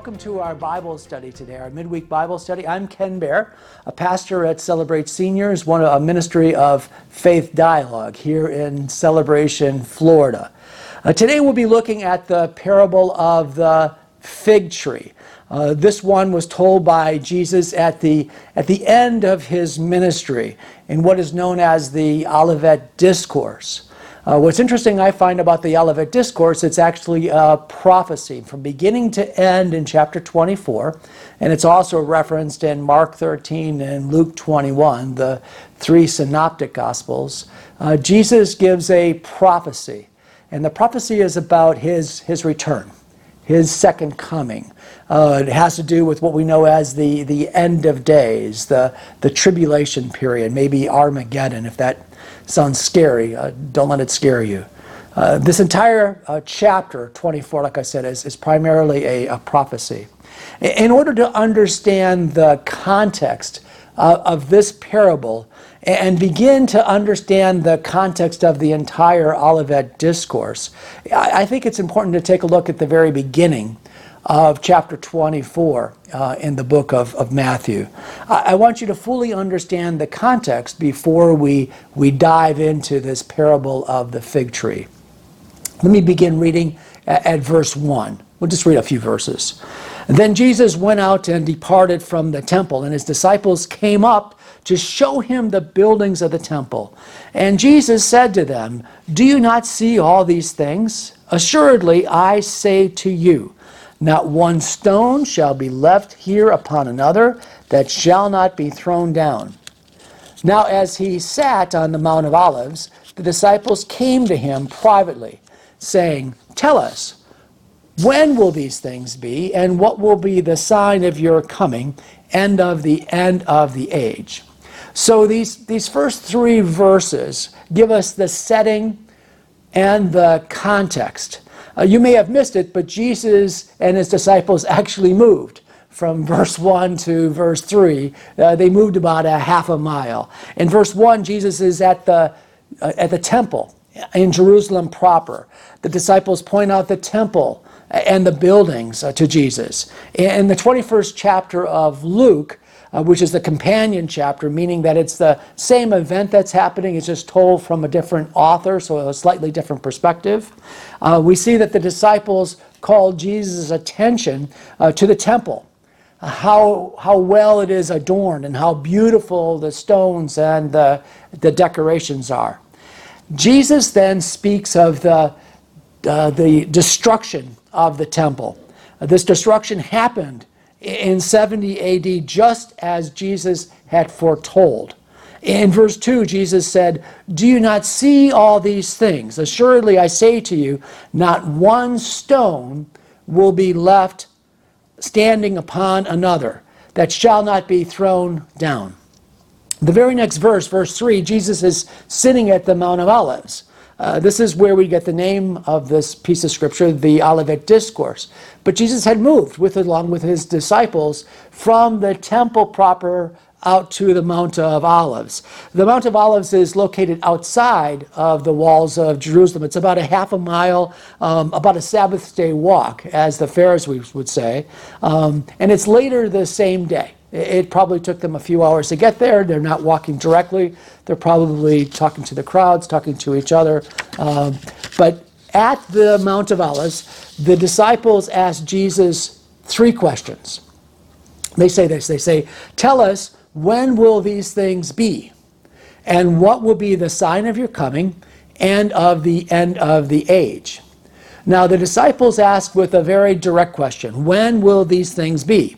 Welcome to our Bible study today, our midweek Bible study. I'm Ken Bear, a pastor at Celebrate Seniors, one a ministry of Faith Dialogue here in Celebration, Florida. Uh, today we'll be looking at the parable of the fig tree. Uh, this one was told by Jesus at the, at the end of his ministry in what is known as the Olivet Discourse. Uh, what's interesting, I find, about the Olivet Discourse, it's actually a prophecy from beginning to end in chapter 24, and it's also referenced in Mark 13 and Luke 21, the three synoptic gospels. Uh, Jesus gives a prophecy, and the prophecy is about his, his return, his second coming. Uh, it has to do with what we know as the, the end of days, the, the tribulation period, maybe Armageddon, if that sounds scary. Uh, don't let it scare you. Uh, this entire uh, chapter 24, like I said, is, is primarily a, a prophecy. In order to understand the context uh, of this parable and begin to understand the context of the entire Olivet discourse, I, I think it's important to take a look at the very beginning of chapter 24 uh, in the book of, of Matthew. I, I, want you to fully understand the context before we, we dive into this parable of the fig tree. Let me begin reading at, at verse 1. We'll just read a few verses. then Jesus went out and departed from the temple, and his disciples came up to show him the buildings of the temple. And Jesus said to them, Do you not see all these things? Assuredly, I say to you, not one stone shall be left here upon another that shall not be thrown down. Now, as he sat on the Mount of Olives, the disciples came to him privately, saying, Tell us, when will these things be, and what will be the sign of your coming and of the end of the age? So, these, these first three verses give us the setting and the context uh, you may have missed it, but Jesus and his disciples actually moved from verse 1 to verse 3. Uh, they moved about a half a mile. In verse 1, Jesus is at the, uh, at the temple in Jerusalem proper. The disciples point out the temple and the buildings uh, to Jesus. In the 21st chapter of Luke, uh, which is the companion chapter, meaning that it's the same event that's happening, it's just told from a different author, so a slightly different perspective. Uh, we see that the disciples called Jesus' attention uh, to the temple. Uh, how, how well it is adorned and how beautiful the stones and the, the decorations are. Jesus then speaks of the, uh, the destruction of the temple. Uh, this destruction happened in 70 AD, just as Jesus had foretold. In verse 2, Jesus said, Do you not see all these things? Assuredly, I say to you, not one stone will be left standing upon another that shall not be thrown down. The very next verse, verse 3, Jesus is sitting at the Mount of Olives. Uh, this is where we get the name of this piece of scripture, the Olivet Discourse. But Jesus had moved with along with his disciples from the temple proper out to the Mount of Olives. The Mount of Olives is located outside of the walls of Jerusalem. It's about a half a mile, um, about a Sabbath day walk, as the Pharisees would say. Um, and it's later the same day. It probably took them a few hours to get there. They're not walking directly. They're probably talking to the crowds, talking to each other. Um, but at the Mount of Olives, the disciples asked Jesus three questions. They say this they say, Tell us, when will these things be? And what will be the sign of your coming and of the end of the age? Now, the disciples ask with a very direct question When will these things be?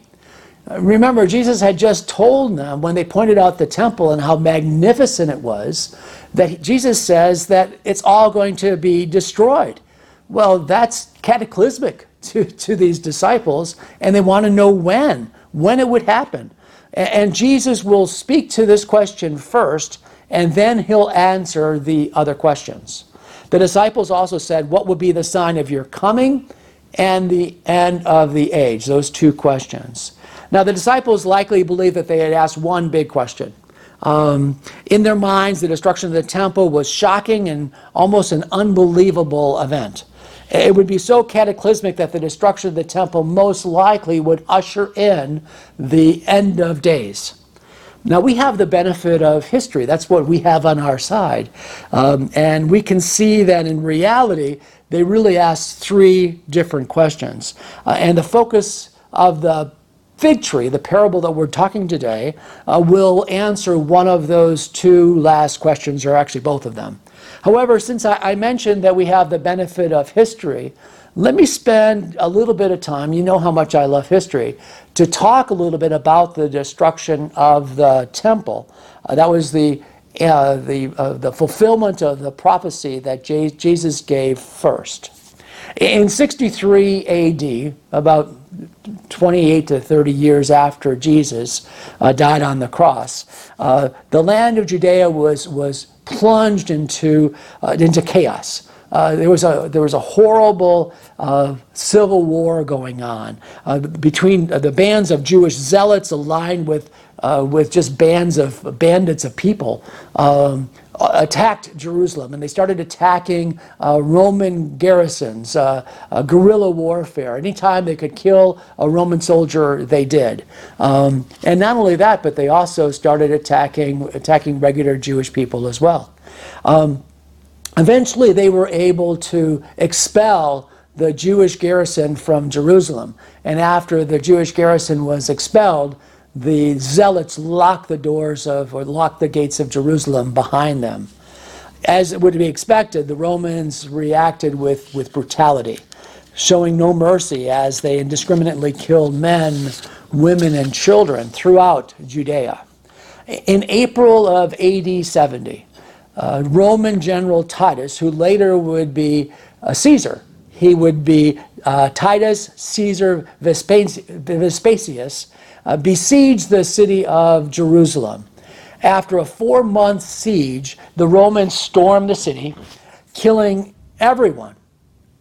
Remember, Jesus had just told them when they pointed out the temple and how magnificent it was, that Jesus says that it's all going to be destroyed. Well, that's cataclysmic to, to these disciples, and they want to know when, when it would happen. And Jesus will speak to this question first, and then he'll answer the other questions. The disciples also said, What would be the sign of your coming and the end of the age? Those two questions. Now, the disciples likely believed that they had asked one big question. Um, in their minds, the destruction of the temple was shocking and almost an unbelievable event. It would be so cataclysmic that the destruction of the temple most likely would usher in the end of days. Now, we have the benefit of history. That's what we have on our side. Um, and we can see that in reality, they really asked three different questions. Uh, and the focus of the fig tree, the parable that we're talking today, uh, will answer one of those two last questions, or actually both of them. However, since I, I mentioned that we have the benefit of history, let me spend a little bit of time, you know how much I love history, to talk a little bit about the destruction of the temple. Uh, that was the, uh, the, uh, the fulfillment of the prophecy that Jesus gave first. In 63 AD, about 28 to 30 years after Jesus uh, died on the cross, uh, the land of Judea was, was plunged into, uh, into chaos. Uh, there, was a, there was a horrible uh, civil war going on uh, between the bands of Jewish zealots aligned with, with just bands of bandits of people. Um, attacked Jerusalem and they started attacking uh, Roman garrisons, uh, uh, guerrilla warfare. Anytime they could kill a Roman soldier, they did. Um, and not only that, but they also started attacking, attacking regular Jewish people as well. Um, Eventually, they were able to expel the Jewish garrison from Jerusalem. And after the Jewish garrison was expelled, the zealots locked the doors of, or locked the gates of Jerusalem behind them. As would be expected, the Romans reacted with, with brutality, showing no mercy as they indiscriminately killed men, women, and children throughout Judea. In April of AD 70, uh, Roman general Titus, who later would be uh, Caesar. He would be uh, Titus Caesar Vespasius, uh, besieged the city of Jerusalem. After a four month siege, the Romans stormed the city, killing everyone,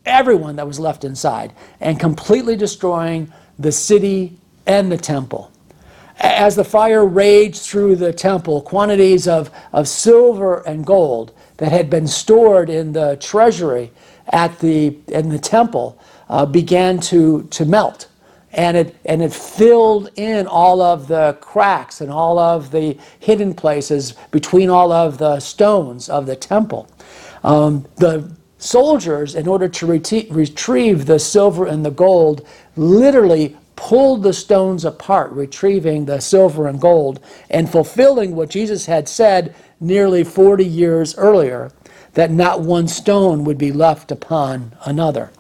everyone that was left inside, and completely destroying the city and the temple. As the fire raged through the temple, quantities of, of silver and gold that had been stored in the treasury at the, in the temple uh, began to, to melt. And it, and it filled in all of the cracks and all of the hidden places between all of the stones of the temple. Um, the soldiers, in order to retrieve the silver and the gold, literally pulled the stones apart, retrieving the silver and gold, and fulfilling what Jesus had said nearly 40 years earlier that not one stone would be left upon another.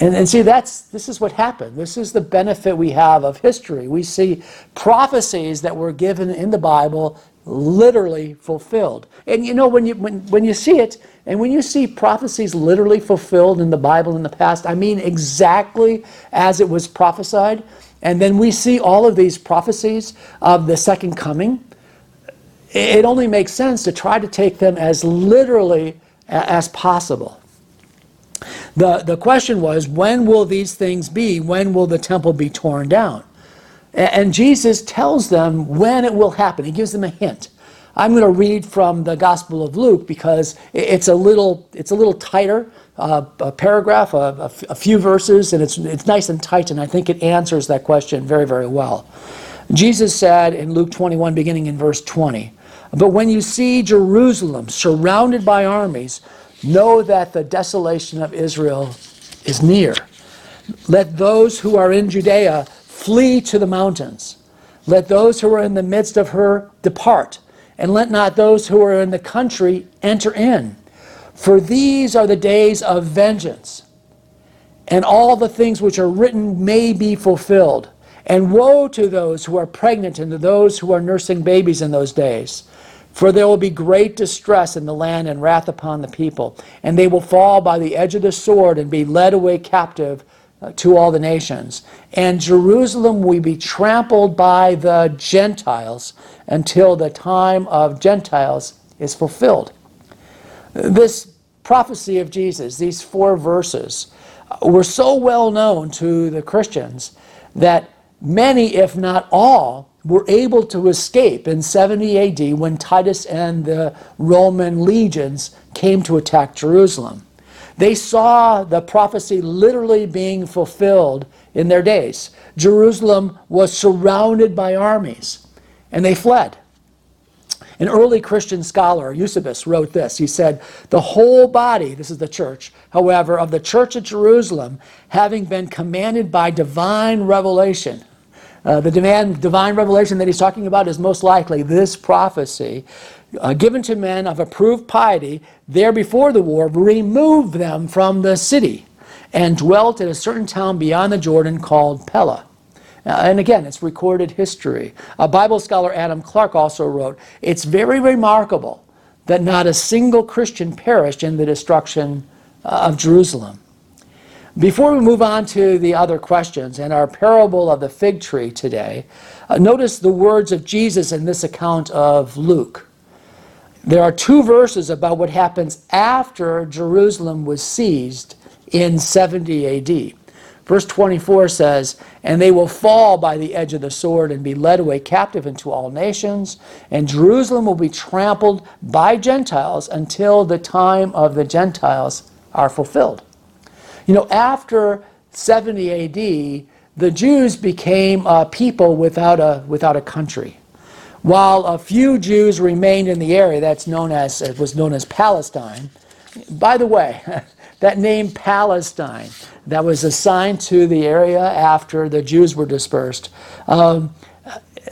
And, and see, that's, this is what happened. This is the benefit we have of history. We see prophecies that were given in the Bible literally fulfilled. And you know, when you, when, when you see it, and when you see prophecies literally fulfilled in the Bible in the past, I mean exactly as it was prophesied. And then we see all of these prophecies of the second coming. It only makes sense to try to take them as literally as possible. The, the question was, when will these things be? When will the temple be torn down? And Jesus tells them when it will happen. He gives them a hint. I'm going to read from the Gospel of Luke because it's a little, it's a little tighter, uh, a paragraph, a, a, few verses, and it's, it's nice and tight, and I think it answers that question very, very well. Jesus said in Luke 21, beginning in verse 20, But when you see Jerusalem surrounded by armies, know that the desolation of Israel is near. Let those who are in Judea Flee to the mountains. Let those who are in the midst of her depart, and let not those who are in the country enter in. For these are the days of vengeance, and all the things which are written may be fulfilled. And woe to those who are pregnant and to those who are nursing babies in those days. For there will be great distress in the land and wrath upon the people, and they will fall by the edge of the sword and be led away captive uh, to all the nations, and Jerusalem will be trampled by the Gentiles until the time of Gentiles is fulfilled. This prophecy of Jesus, these four verses, were so well known to the Christians that many, if not all, were able to escape in 70 AD when Titus and the Roman legions came to attack Jerusalem. They saw the prophecy literally being fulfilled in their days. Jerusalem was surrounded by armies, and they fled. An early Christian scholar, Eusebius, wrote this. He said, The whole body, this is the church, however, of the church at Jerusalem, having been commanded by divine revelation, uh, the demand, divine revelation that he's talking about is most likely this prophecy uh, given to men of approved piety there before the war, removed them from the city and dwelt in a certain town beyond the Jordan called Pella. Uh, and again, it's recorded history. A Bible scholar, Adam Clarke, also wrote It's very remarkable that not a single Christian perished in the destruction uh, of Jerusalem. Before we move on to the other questions and our parable of the fig tree today, uh, notice the words of Jesus in this account of Luke. There are two verses about what happens after Jerusalem was seized in 70 AD. Verse 24 says, And they will fall by the edge of the sword and be led away captive into all nations, and Jerusalem will be trampled by Gentiles until the time of the Gentiles are fulfilled. You know, after 70 AD, the Jews became a people without a, without a country. While a few Jews remained in the area that's known as, was known as Palestine. By the way, that name Palestine, that was assigned to the area after the Jews were dispersed. Um,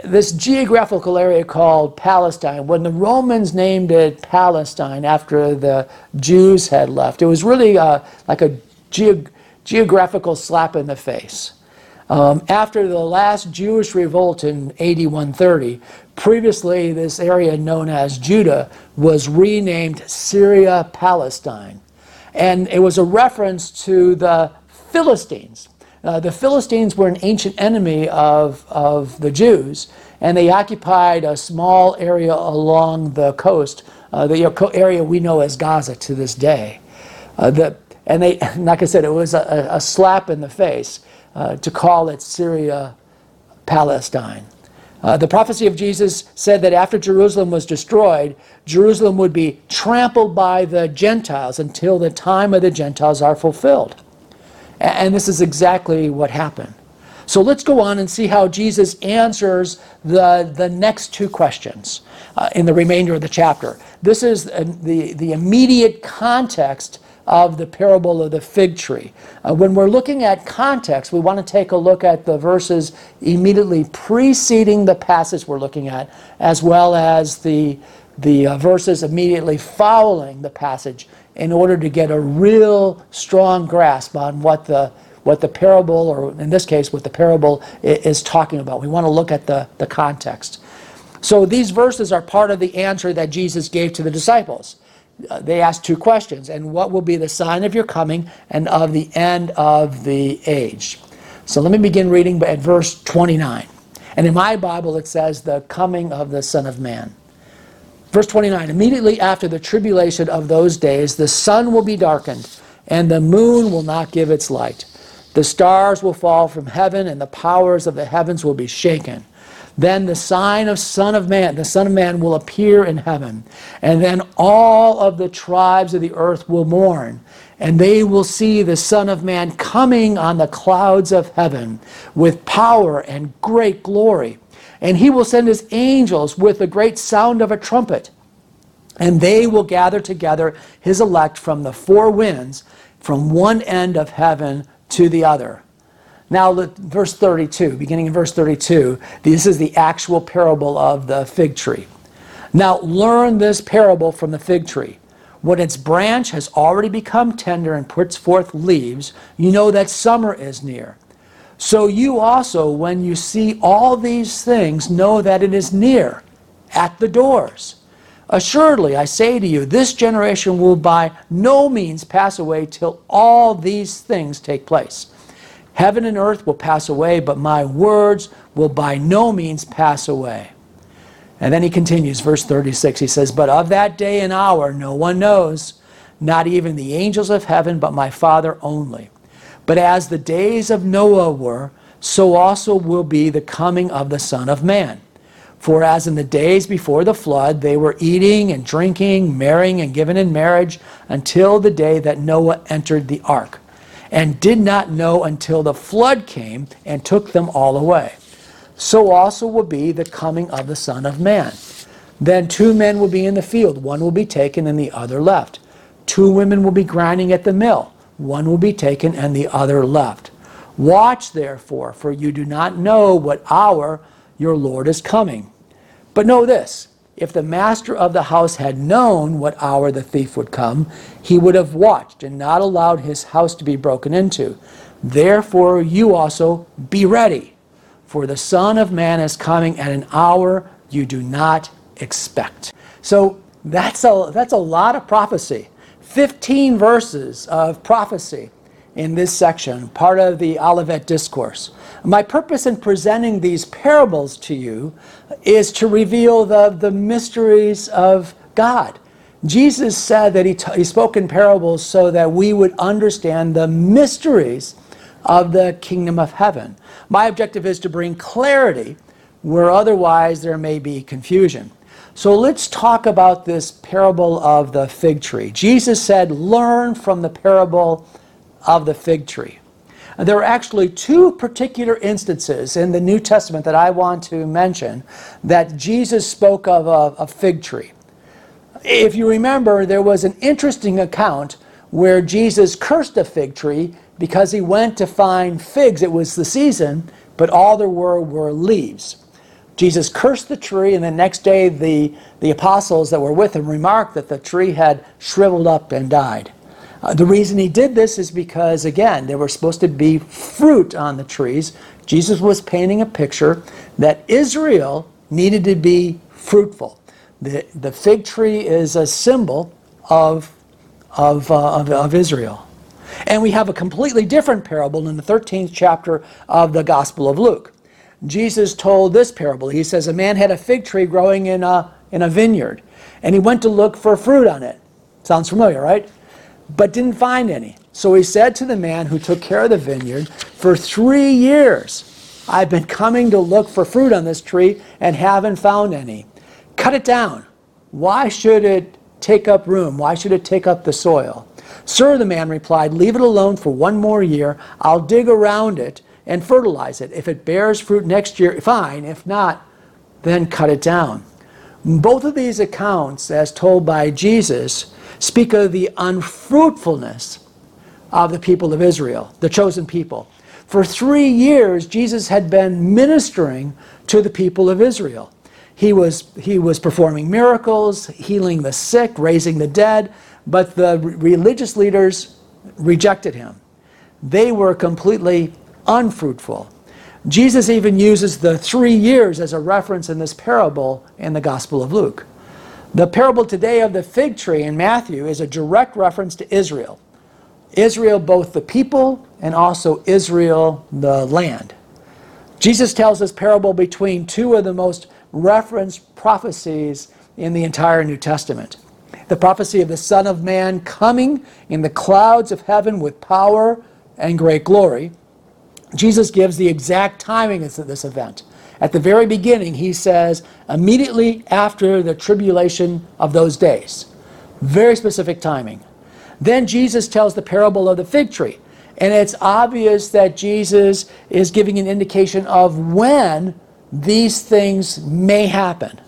this geographical area called Palestine, when the Romans named it Palestine after the Jews had left, it was really uh, like a ge- geographical slap in the face. Um, after the last Jewish revolt in AD 130, previously this area known as Judah was renamed Syria Palestine. And it was a reference to the Philistines. Uh, the Philistines were an ancient enemy of, of the Jews, and they occupied a small area along the coast, uh, the area we know as Gaza to this day. Uh, the, and they, like I said, it was a, a slap in the face uh, to call it Syria Palestine. Uh, the prophecy of Jesus said that after Jerusalem was destroyed, Jerusalem would be trampled by the Gentiles until the time of the Gentiles are fulfilled. And this is exactly what happened. So let's go on and see how Jesus answers the, the next two questions uh, in the remainder of the chapter. This is uh, the, the immediate context of the parable of the fig tree. Uh, when we're looking at context, we want to take a look at the verses immediately preceding the passage we're looking at, as well as the, the uh, verses immediately following the passage in order to get a real strong grasp on what the what the parable, or in this case, what the parable is talking about. We want to look at the, the context. So these verses are part of the answer that Jesus gave to the disciples. Uh, they asked two questions and what will be the sign of your coming and of the end of the age? So let me begin reading at verse 29 and in my bible it says the coming of the son of man. Verse 29 immediately after the tribulation of those days the sun will be darkened and the moon will not give its light. The stars will fall from heaven and the powers of the heavens will be shaken then the sign of Son of Man, the Son of Man will appear in heaven. And then all of the tribes of the earth will mourn. And they will see the Son of Man coming on the clouds of heaven with power and great glory. And he will send his angels with the great sound of a trumpet. And they will gather together his elect from the four winds, from one end of heaven to the other. Now, verse 32, beginning in verse 32, this is the actual parable of the fig tree. Now, learn this parable from the fig tree. When its branch has already become tender and puts forth leaves, you know that summer is near. So you also, when you see all these things, know that it is near, at the doors. Assuredly, I say to you, this generation will by no means pass away till all these things take place. Heaven and earth will pass away, but my words will by no means pass away. And then he continues, verse 36. He says, But of that day and hour no one knows, not even the angels of heaven, but my Father only. But as the days of Noah were, so also will be the coming of the Son of Man. For as in the days before the flood, they were eating and drinking, marrying and given in marriage until the day that Noah entered the ark, and did not know until the flood came and took them all away. So also will be the coming of the Son of Man. Then two men will be in the field, one will be taken and the other left. Two women will be grinding at the mill, one will be taken and the other left. Watch therefore, for you do not know what hour your Lord is coming. But know this if the master of the house had known what hour the thief would come, he would have watched and not allowed his house to be broken into. Therefore, you also be ready, for the Son of Man is coming at an hour you do not expect. So that's a, that's a lot of prophecy. 15 verses of prophecy in this section, part of the Olivet Discourse. My purpose in presenting these parables to you is to reveal the, the mysteries of God. Jesus said that he, t- he spoke in parables so that we would understand the mysteries of the kingdom of heaven. My objective is to bring clarity where otherwise there may be confusion. So let's talk about this parable of the fig tree. Jesus said, Learn from the parable of the fig tree. There are actually two particular instances in the New Testament that I want to mention that Jesus spoke of a, a fig tree. If you remember, there was an interesting account where Jesus cursed a fig tree because he went to find figs. It was the season, but all there were were leaves. Jesus cursed the tree, and the next day the, the apostles that were with him remarked that the tree had shriveled up and died. Uh, the reason he did this is because, again, there were supposed to be fruit on the trees. Jesus was painting a picture that Israel needed to be fruitful. The, the fig tree is a symbol of, of, uh, of, of Israel. And we have a completely different parable in the 13th chapter of the Gospel of Luke. Jesus told this parable. He says, A man had a fig tree growing in a, in a vineyard, and he went to look for fruit on it. Sounds familiar, right? But didn't find any. So he said to the man who took care of the vineyard, For three years I've been coming to look for fruit on this tree and haven't found any. Cut it down. Why should it take up room? Why should it take up the soil? Sir, the man replied, Leave it alone for one more year. I'll dig around it and fertilize it. If it bears fruit next year, fine. If not, then cut it down. Both of these accounts, as told by Jesus, speak of the unfruitfulness of the people of Israel, the chosen people. For three years, Jesus had been ministering to the people of Israel. He was, he was performing miracles, healing the sick, raising the dead, but the religious leaders rejected him. They were completely unfruitful. Jesus even uses the three years as a reference in this parable in the Gospel of Luke. The parable today of the fig tree in Matthew is a direct reference to Israel. Israel, both the people and also Israel, the land. Jesus tells this parable between two of the most referenced prophecies in the entire New Testament the prophecy of the Son of Man coming in the clouds of heaven with power and great glory. Jesus gives the exact timing of this event. At the very beginning, he says, immediately after the tribulation of those days. Very specific timing. Then Jesus tells the parable of the fig tree. And it's obvious that Jesus is giving an indication of when these things may happen.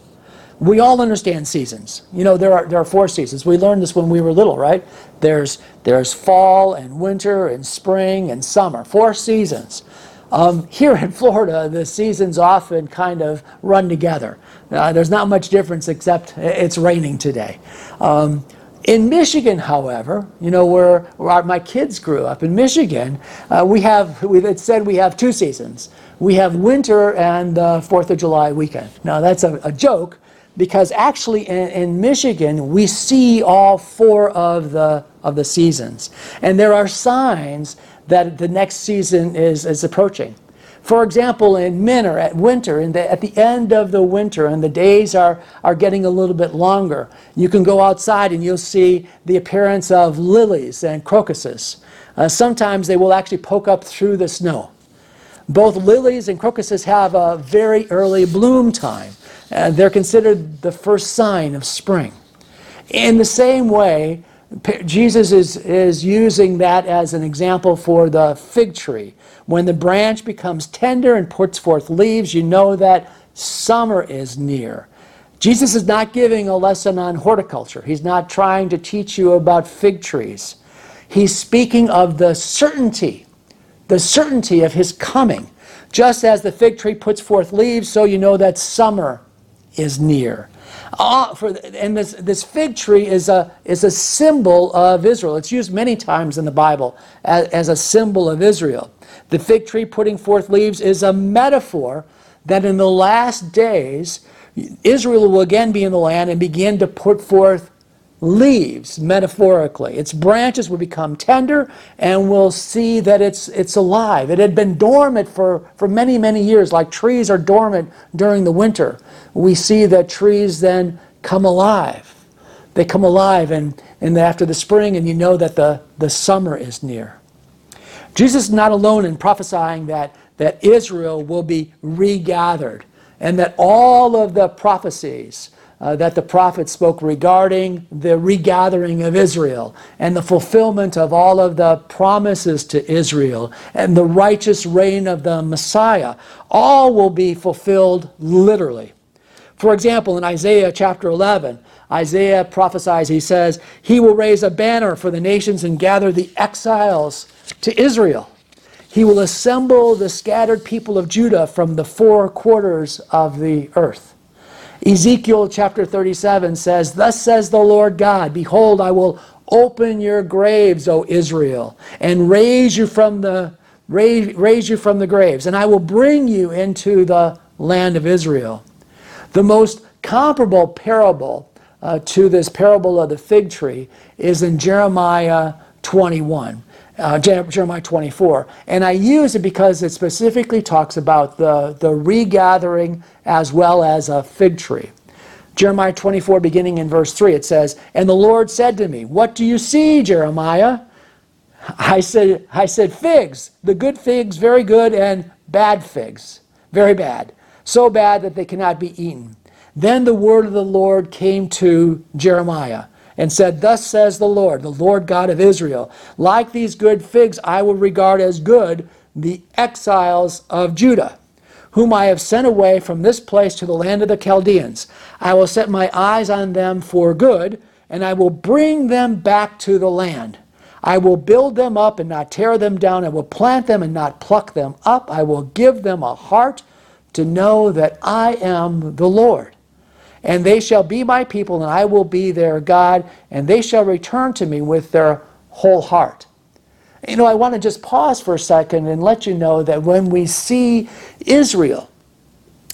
We all understand seasons. You know, there are, there are four seasons. We learned this when we were little, right? There's, there's fall and winter and spring and summer. Four seasons. Um, here in Florida, the seasons often kind of run together. Uh, there's not much difference except it's raining today. Um, in Michigan, however, you know, where, where my kids grew up, in Michigan, uh, we have, we, it said we have two seasons. We have winter and the 4th of July weekend. Now, that's a, a joke because actually in, in, Michigan, we see all four of the, of the seasons. And there are signs that the next season is, is approaching. For example, in winter, at winter, in the, at the end of the winter, and the days are, are getting a little bit longer, you can go outside and you'll see the appearance of lilies and crocuses. Uh, sometimes they will actually poke up through the snow. Both lilies and crocuses have a very early bloom time, and they're considered the first sign of spring. In the same way, Jesus is, is using that as an example for the fig tree. When the branch becomes tender and puts forth leaves, you know that summer is near. Jesus is not giving a lesson on horticulture. He's not trying to teach you about fig trees. He's speaking of the certainty, the certainty of his coming. Just as the fig tree puts forth leaves, so you know that summer is near. Uh, for, and this, this fig tree is a, is a symbol of Israel. It's used many times in the Bible as, as a symbol of Israel. The fig tree putting forth leaves is a metaphor that in the last days, Israel will again be in the land and begin to put forth leaves, metaphorically. Its branches will become tender and we'll see that it's, it's alive. It had been dormant for, for many, many years, like trees are dormant during the winter. We see that trees then come alive. They come alive and, and after the spring, and you know that the, the summer is near. Jesus is not alone in prophesying that, that Israel will be regathered and that all of the prophecies uh, that the prophet spoke regarding the regathering of Israel and the fulfillment of all of the promises to Israel and the righteous reign of the Messiah. All will be fulfilled literally. For example, in Isaiah chapter 11, Isaiah prophesies, he says, He will raise a banner for the nations and gather the exiles to Israel. He will assemble the scattered people of Judah from the four quarters of the earth. Ezekiel chapter 37 says, Thus says the Lord God, Behold, I will open your graves, O Israel, and raise you from the raise, raise you from the graves, and I will bring you into the land of Israel. The most comparable parable uh, to this parable of the fig tree is in Jeremiah 21 uh, Jeremiah 24. And I use it because it specifically talks about the, the regathering as well as a fig tree. Jeremiah 24, beginning in verse 3, it says, And the Lord said to me, What do you see, Jeremiah? I said, I said, figs, the good figs, very good, and bad figs, very bad, so bad that they cannot be eaten. Then the word of the Lord came to Jeremiah and said, Thus says the Lord, the Lord God of Israel, like these good figs I will regard as good the exiles of Judah, whom I have sent away from this place to the land of the Chaldeans. I will set my eyes on them for good, and I will bring them back to the land. I will build them up and not tear them down. I will plant them and not pluck them up. I will give them a heart to know that I am the Lord. And they shall be my people, and I will be their God, and they shall return to me with their whole heart. You know, I want to just pause for a second and let you know that when we see Israel,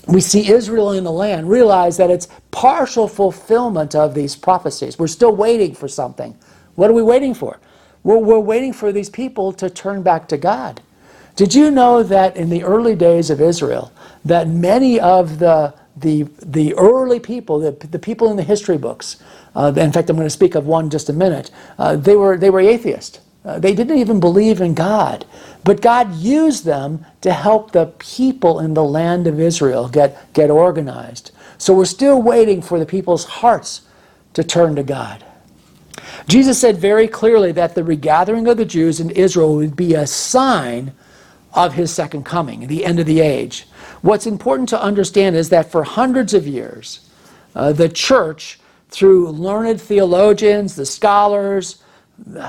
we see Israel in the land, realize that it's partial fulfillment of these prophecies. We're still waiting for something. What are we waiting for? We're, we're waiting for these people to turn back to God. Did you know that in the early days of Israel, that many of the the, the early people, the, the people in the history books, uh, in fact, I'm going to speak of one just a minute, uh, they, were, they were atheists. Uh, they didn't even believe in God. But God used them to help the people in the land of Israel get, get organized. So we're still waiting for the people's hearts to turn to God. Jesus said very clearly that the regathering of the Jews in Israel would be a sign of his second coming, the end of the age. What's important to understand is that for hundreds of years, uh, the church, through learned theologians, the scholars,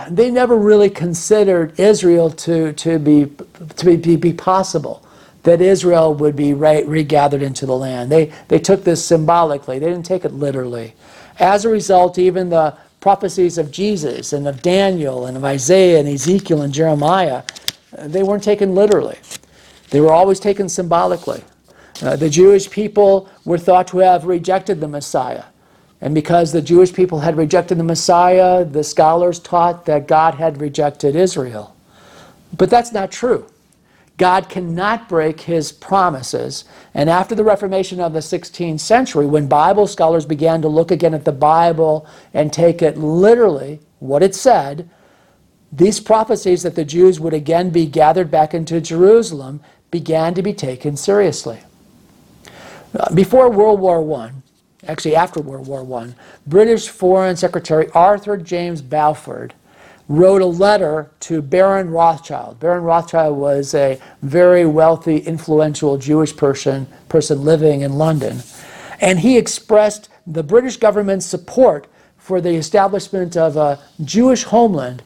they never really considered Israel to, to, be, to be, be possible, that Israel would be re- regathered into the land. They, they took this symbolically, they didn't take it literally. As a result, even the prophecies of Jesus and of Daniel and of Isaiah and Ezekiel and Jeremiah, they weren't taken literally. They were always taken symbolically. Uh, the Jewish people were thought to have rejected the Messiah. And because the Jewish people had rejected the Messiah, the scholars taught that God had rejected Israel. But that's not true. God cannot break his promises. And after the Reformation of the 16th century, when Bible scholars began to look again at the Bible and take it literally, what it said, these prophecies that the Jews would again be gathered back into Jerusalem began to be taken seriously. Before World War I, actually after World War I, British Foreign Secretary Arthur James Balfour wrote a letter to Baron Rothschild. Baron Rothschild was a very wealthy, influential Jewish person, person living in London. And he expressed the British government's support for the establishment of a Jewish homeland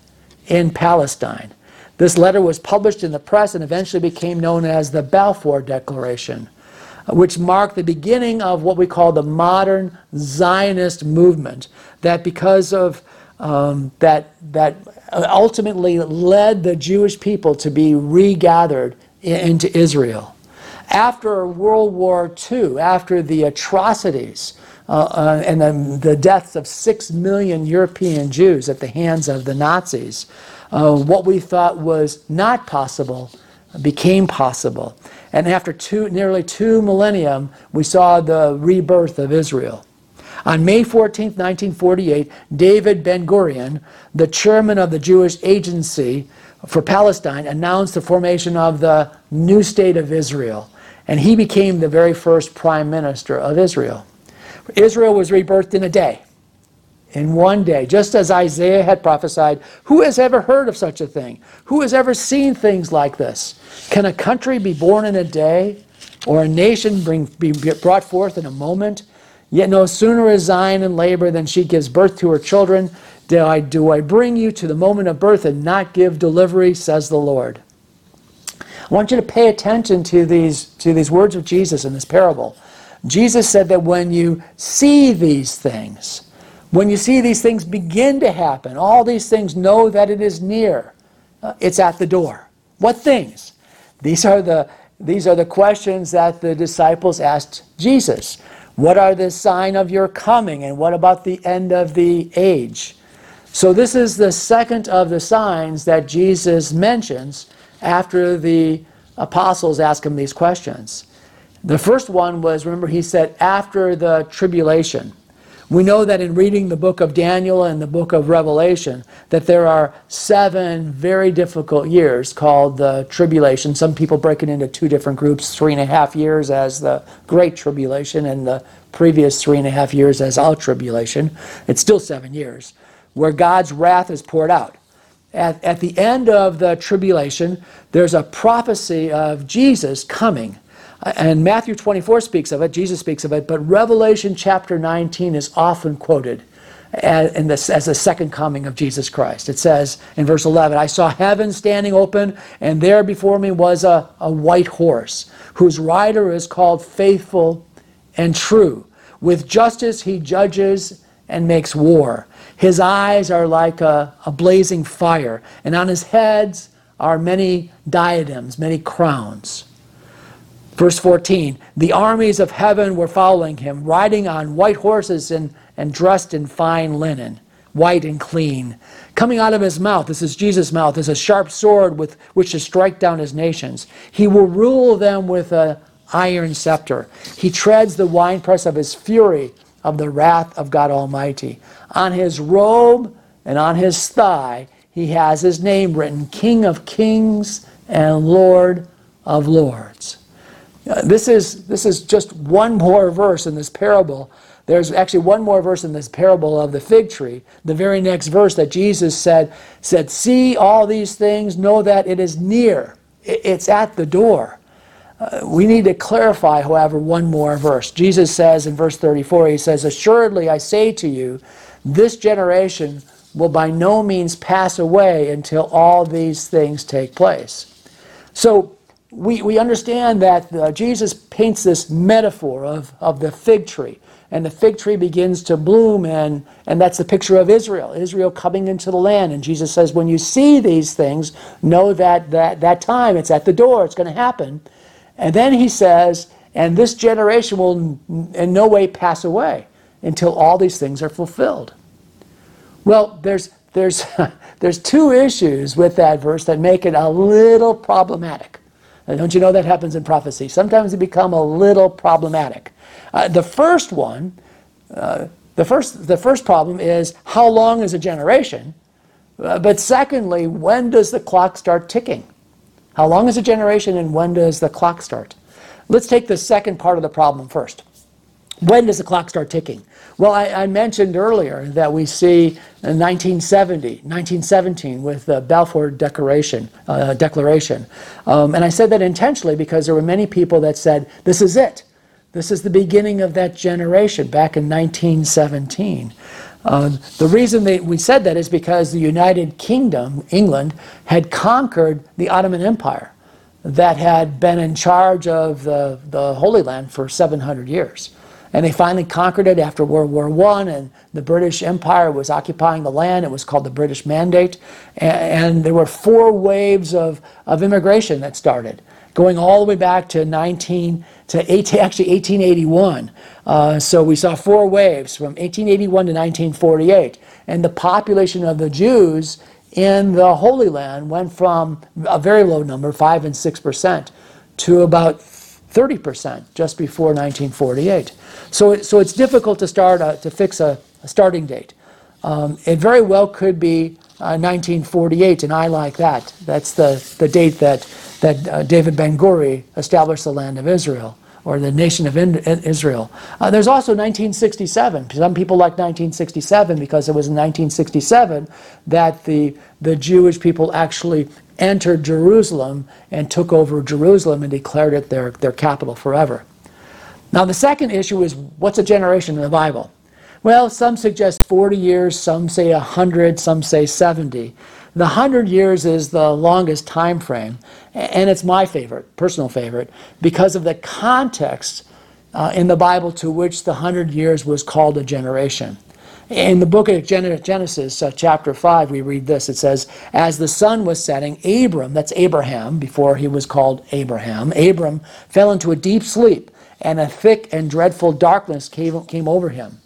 in Palestine. This letter was published in the press and eventually became known as the Balfour Declaration, which marked the beginning of what we call the modern Zionist movement. That because of um, that, that ultimately led the Jewish people to be regathered into Israel. After World War II, after the atrocities uh, uh, and the, the, deaths of six million European Jews at the hands of the Nazis, uh, what we thought was not possible became possible. And after two, nearly two millennium, we saw the rebirth of Israel. On May 14, 1948, David Ben Gurion, the chairman of the Jewish Agency for Palestine, announced the formation of the new state of Israel. And he became the very first prime minister of Israel. Israel was rebirthed in a day, in one day, just as Isaiah had prophesied. Who has ever heard of such a thing? Who has ever seen things like this? Can a country be born in a day, or a nation bring, be brought forth in a moment? Yet no sooner is Zion in labor than she gives birth to her children. Do I, do I bring you to the moment of birth and not give delivery, says the Lord. I want you to pay attention to these, to these words of Jesus in this parable. Jesus said that when you see these things, when you see these things begin to happen, all these things, know that it is near. Uh, it's at the door. What things? These are the these are the questions that the disciples asked Jesus. What are the sign of your coming? And what about the end of the age? So this is the second of the signs that Jesus mentions after the apostles ask him these questions. The first one was, remember, he said, after the tribulation. We know that in reading the book of Daniel and the book of Revelation, that there are seven very difficult years called the tribulation. Some people break it into two different groups three and a half years as the Great Tribulation, and the previous three and a half years as our tribulation. It's still seven years, where God's wrath is poured out. At, at the end of the tribulation, there's a prophecy of Jesus coming and Matthew 24 speaks of it, Jesus speaks of it, but Revelation chapter 19 is often quoted as, as the second coming of Jesus Christ. It says in verse 11, I saw heaven standing open, and there before me was a, a white horse, whose rider is called Faithful and True. With justice he judges and makes war. His eyes are like a, a blazing fire, and on his heads are many diadems, many crowns. Verse 14 The armies of heaven were following him, riding on white horses and, and dressed in fine linen, white and clean. Coming out of his mouth, this is Jesus' mouth, is a sharp sword with which to strike down his nations. He will rule them with an iron scepter. He treads the winepress of his fury, of the wrath of God Almighty. On his robe and on his thigh, he has his name written King of Kings and Lord of Lords. Uh, this is, this is just one more verse in this parable. There's actually one more verse in this parable of the fig tree. The very next verse that Jesus said, said, See all these things, know that it is near. It's at the door. Uh, we need to clarify, however, one more verse. Jesus says in verse 34, He says, Assuredly I say to you, this generation will by no means pass away until all these things take place. So we, we understand that uh, Jesus paints this metaphor of, of the fig tree. And the fig tree begins to bloom, and, and that's the picture of Israel, Israel coming into the land. And Jesus says, when you see these things, know that that, that time, it's at the door, it's going to happen. And then he says, and this generation will in no way pass away until all these things are fulfilled. Well, there's there's, there's two issues with that verse that make it a little problematic. Now, don't you know that happens in prophecy? Sometimes it become a little problematic. Uh, the first one, uh, the first, the first problem is how long is a generation? Uh, but secondly, when does the clock start ticking? How long is a generation and when does the clock start? Let's take the second part of the problem first. When does the clock start ticking? Well, I, I mentioned earlier that we see 1970, 1917 with the Balfour Declaration. Uh, declaration. Um, and I said that intentionally because there were many people that said, this is it. This is the beginning of that generation back in 1917. Uh, the reason that we said that is because the United Kingdom, England, had conquered the Ottoman Empire that had been in charge of the, the Holy Land for 700 years. And they finally conquered it after World War I, and the British Empire was occupying the land. It was called the British Mandate. And, there were four waves of, of immigration that started, going all the way back to 19 to 18, actually 1881. Uh, so we saw four waves from 1881 to 1948. And the population of the Jews in the Holy Land went from a very low number, 5 and 6%, to about 30% just before 1948. So, it, so it's difficult to start a, to fix a, a starting date. Um, it very well could be uh, 1948, and I like that. That's the, the date that, that uh, David Ben Gurion established the land of Israel or the nation of Israel. Uh, there's also 1967. Some people like 1967 because it was in 1967 that the, the Jewish people actually entered Jerusalem and took over Jerusalem and declared it their, their capital forever. Now, the second issue is what's a generation in the Bible? Well, some suggest 40 years, some say 100, some say 70. The 100 years is the longest time frame, and it's my favorite, personal favorite, because of the context uh, in the Bible to which the 100 years was called a generation. In the book of Genesis, uh, chapter 5, we read this. It says, As the sun was setting, Abram, that's Abraham, before he was called Abraham, Abram fell into a deep sleep, and a thick and dreadful darkness came, came over him.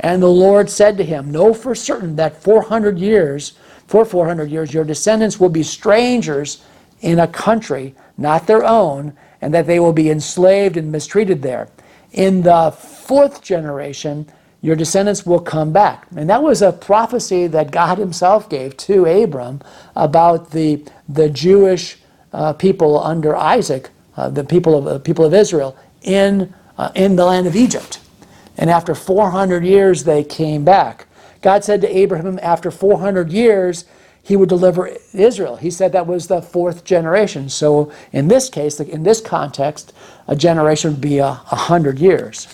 And the Lord said to him, Know for certain that 400 years for 400 years, your descendants will be strangers in a country not their own, and that they will be enslaved and mistreated there. In the fourth generation, your descendants will come back. And that was a prophecy that God Himself gave to Abram about the, the Jewish uh, people under Isaac, uh, the people of, uh, people of Israel, in, uh, in the land of Egypt. And after 400 years, they came back. God said to Abraham after 400 years, he would deliver Israel. He said that was the fourth generation. So in this case, in this context, a generation would be a, a hundred years.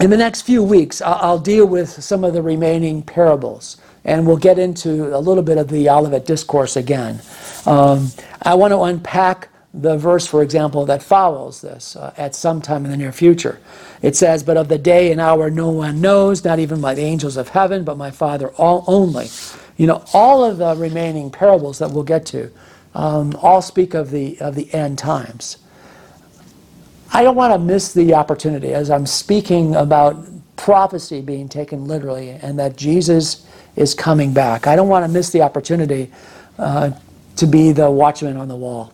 In the next few weeks, I'll deal with some of the remaining parables, and we'll get into a little bit of the Olivet Discourse again. Um, I want to unpack the verse, for example, that follows this uh, at some time in the near future. It says, But of the day and hour no one knows, not even by the angels of heaven, but my Father all, only. You know, all of the remaining parables that we'll get to um, all speak of the, of the end times. I don't want to miss the opportunity as I'm speaking about prophecy being taken literally and that Jesus is coming back. I don't want to miss the opportunity uh, to be the watchman on the wall.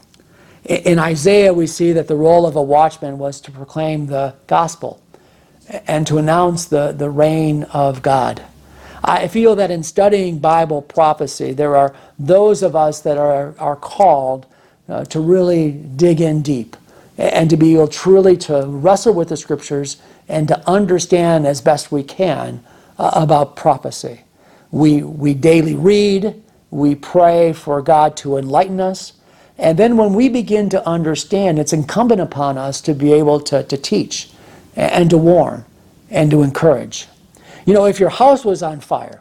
In Isaiah, we see that the role of a watchman was to proclaim the gospel and to announce the, the reign of God. I feel that in studying Bible prophecy, there are those of us that are, are called uh, to really dig in deep and to be able truly to wrestle with the scriptures and to understand as best we can uh, about prophecy. We, we daily read, we pray for God to enlighten us, and then when we begin to understand, it's incumbent upon us to be able to, to teach and to warn and to encourage. You know, if your house was on fire,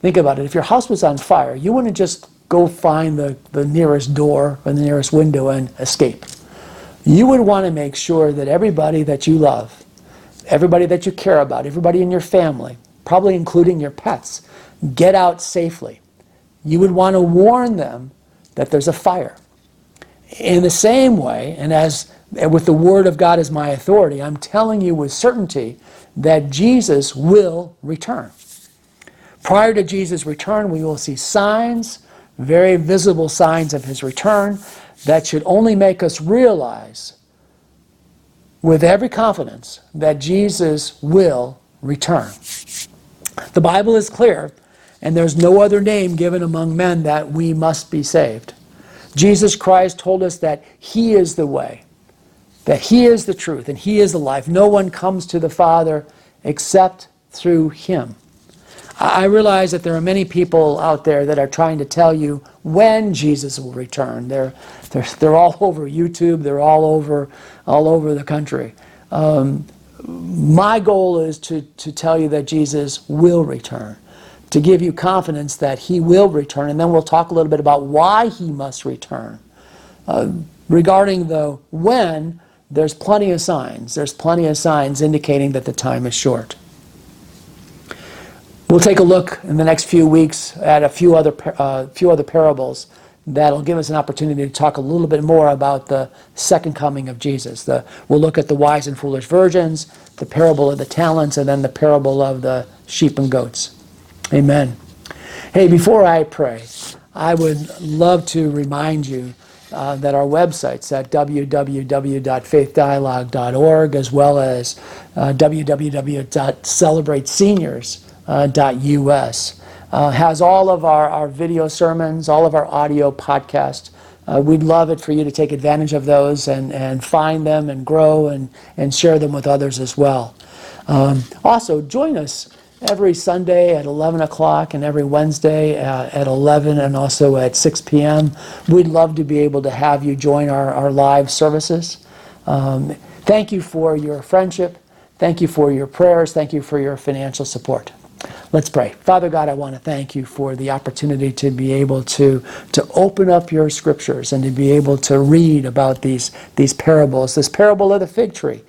think about it. If your house was on fire, you wouldn't just go find the, the nearest door or the nearest window and escape. You would want to make sure that everybody that you love, everybody that you care about, everybody in your family, probably including your pets, get out safely. You would want to warn them that there's a fire. In the same way, and as with the Word of God as my authority, I'm telling you with certainty that Jesus will return. Prior to Jesus' return, we will see signs, very visible signs of his return, that should only make us realize with every confidence that Jesus will return. The Bible is clear, and there's no other name given among men that we must be saved. Jesus Christ told us that He is the way, that He is the truth, and He is the life. No one comes to the Father except through Him. I realize that there are many people out there that are trying to tell you when Jesus will return. They're, they're, they're all over YouTube, they're all over, all over the country. Um, my goal is to, to tell you that Jesus will return, to give you confidence that he will return, and then we'll talk a little bit about why he must return. Uh, regarding the when, there's plenty of signs. There's plenty of signs indicating that the time is short. We'll take a look in the next few weeks at a few other, uh, few other parables that'll give us an opportunity to talk a little bit more about the second coming of Jesus. The, we'll look at the wise and foolish virgins, the parable of the talents, and then the parable of the sheep and goats. Amen. Hey, before I pray, I would love to remind you uh, that our website's at www.faithdialogue.org as well as uh, www.celebrateseniors.com uh, Uh, has all of our, our video sermons, all of our audio podcasts. Uh, we'd love it for you to take advantage of those and, and find them and grow and, and share them with others as well. Um, also, join us every Sunday at 11 o'clock and every Wednesday uh, at 11 and also at 6 p.m. We'd love to be able to have you join our, our live services. Um, thank you for your friendship. Thank you for your prayers. Thank you for your financial support. Let's pray. Father God, I want to thank you for the opportunity to be able to, to open up your scriptures and to be able to read about these, these parables, this parable of the fig tree.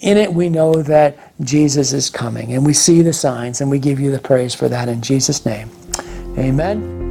In it, we know that Jesus is coming, and we see the signs, and we give you the praise for that in Jesus' name. Amen.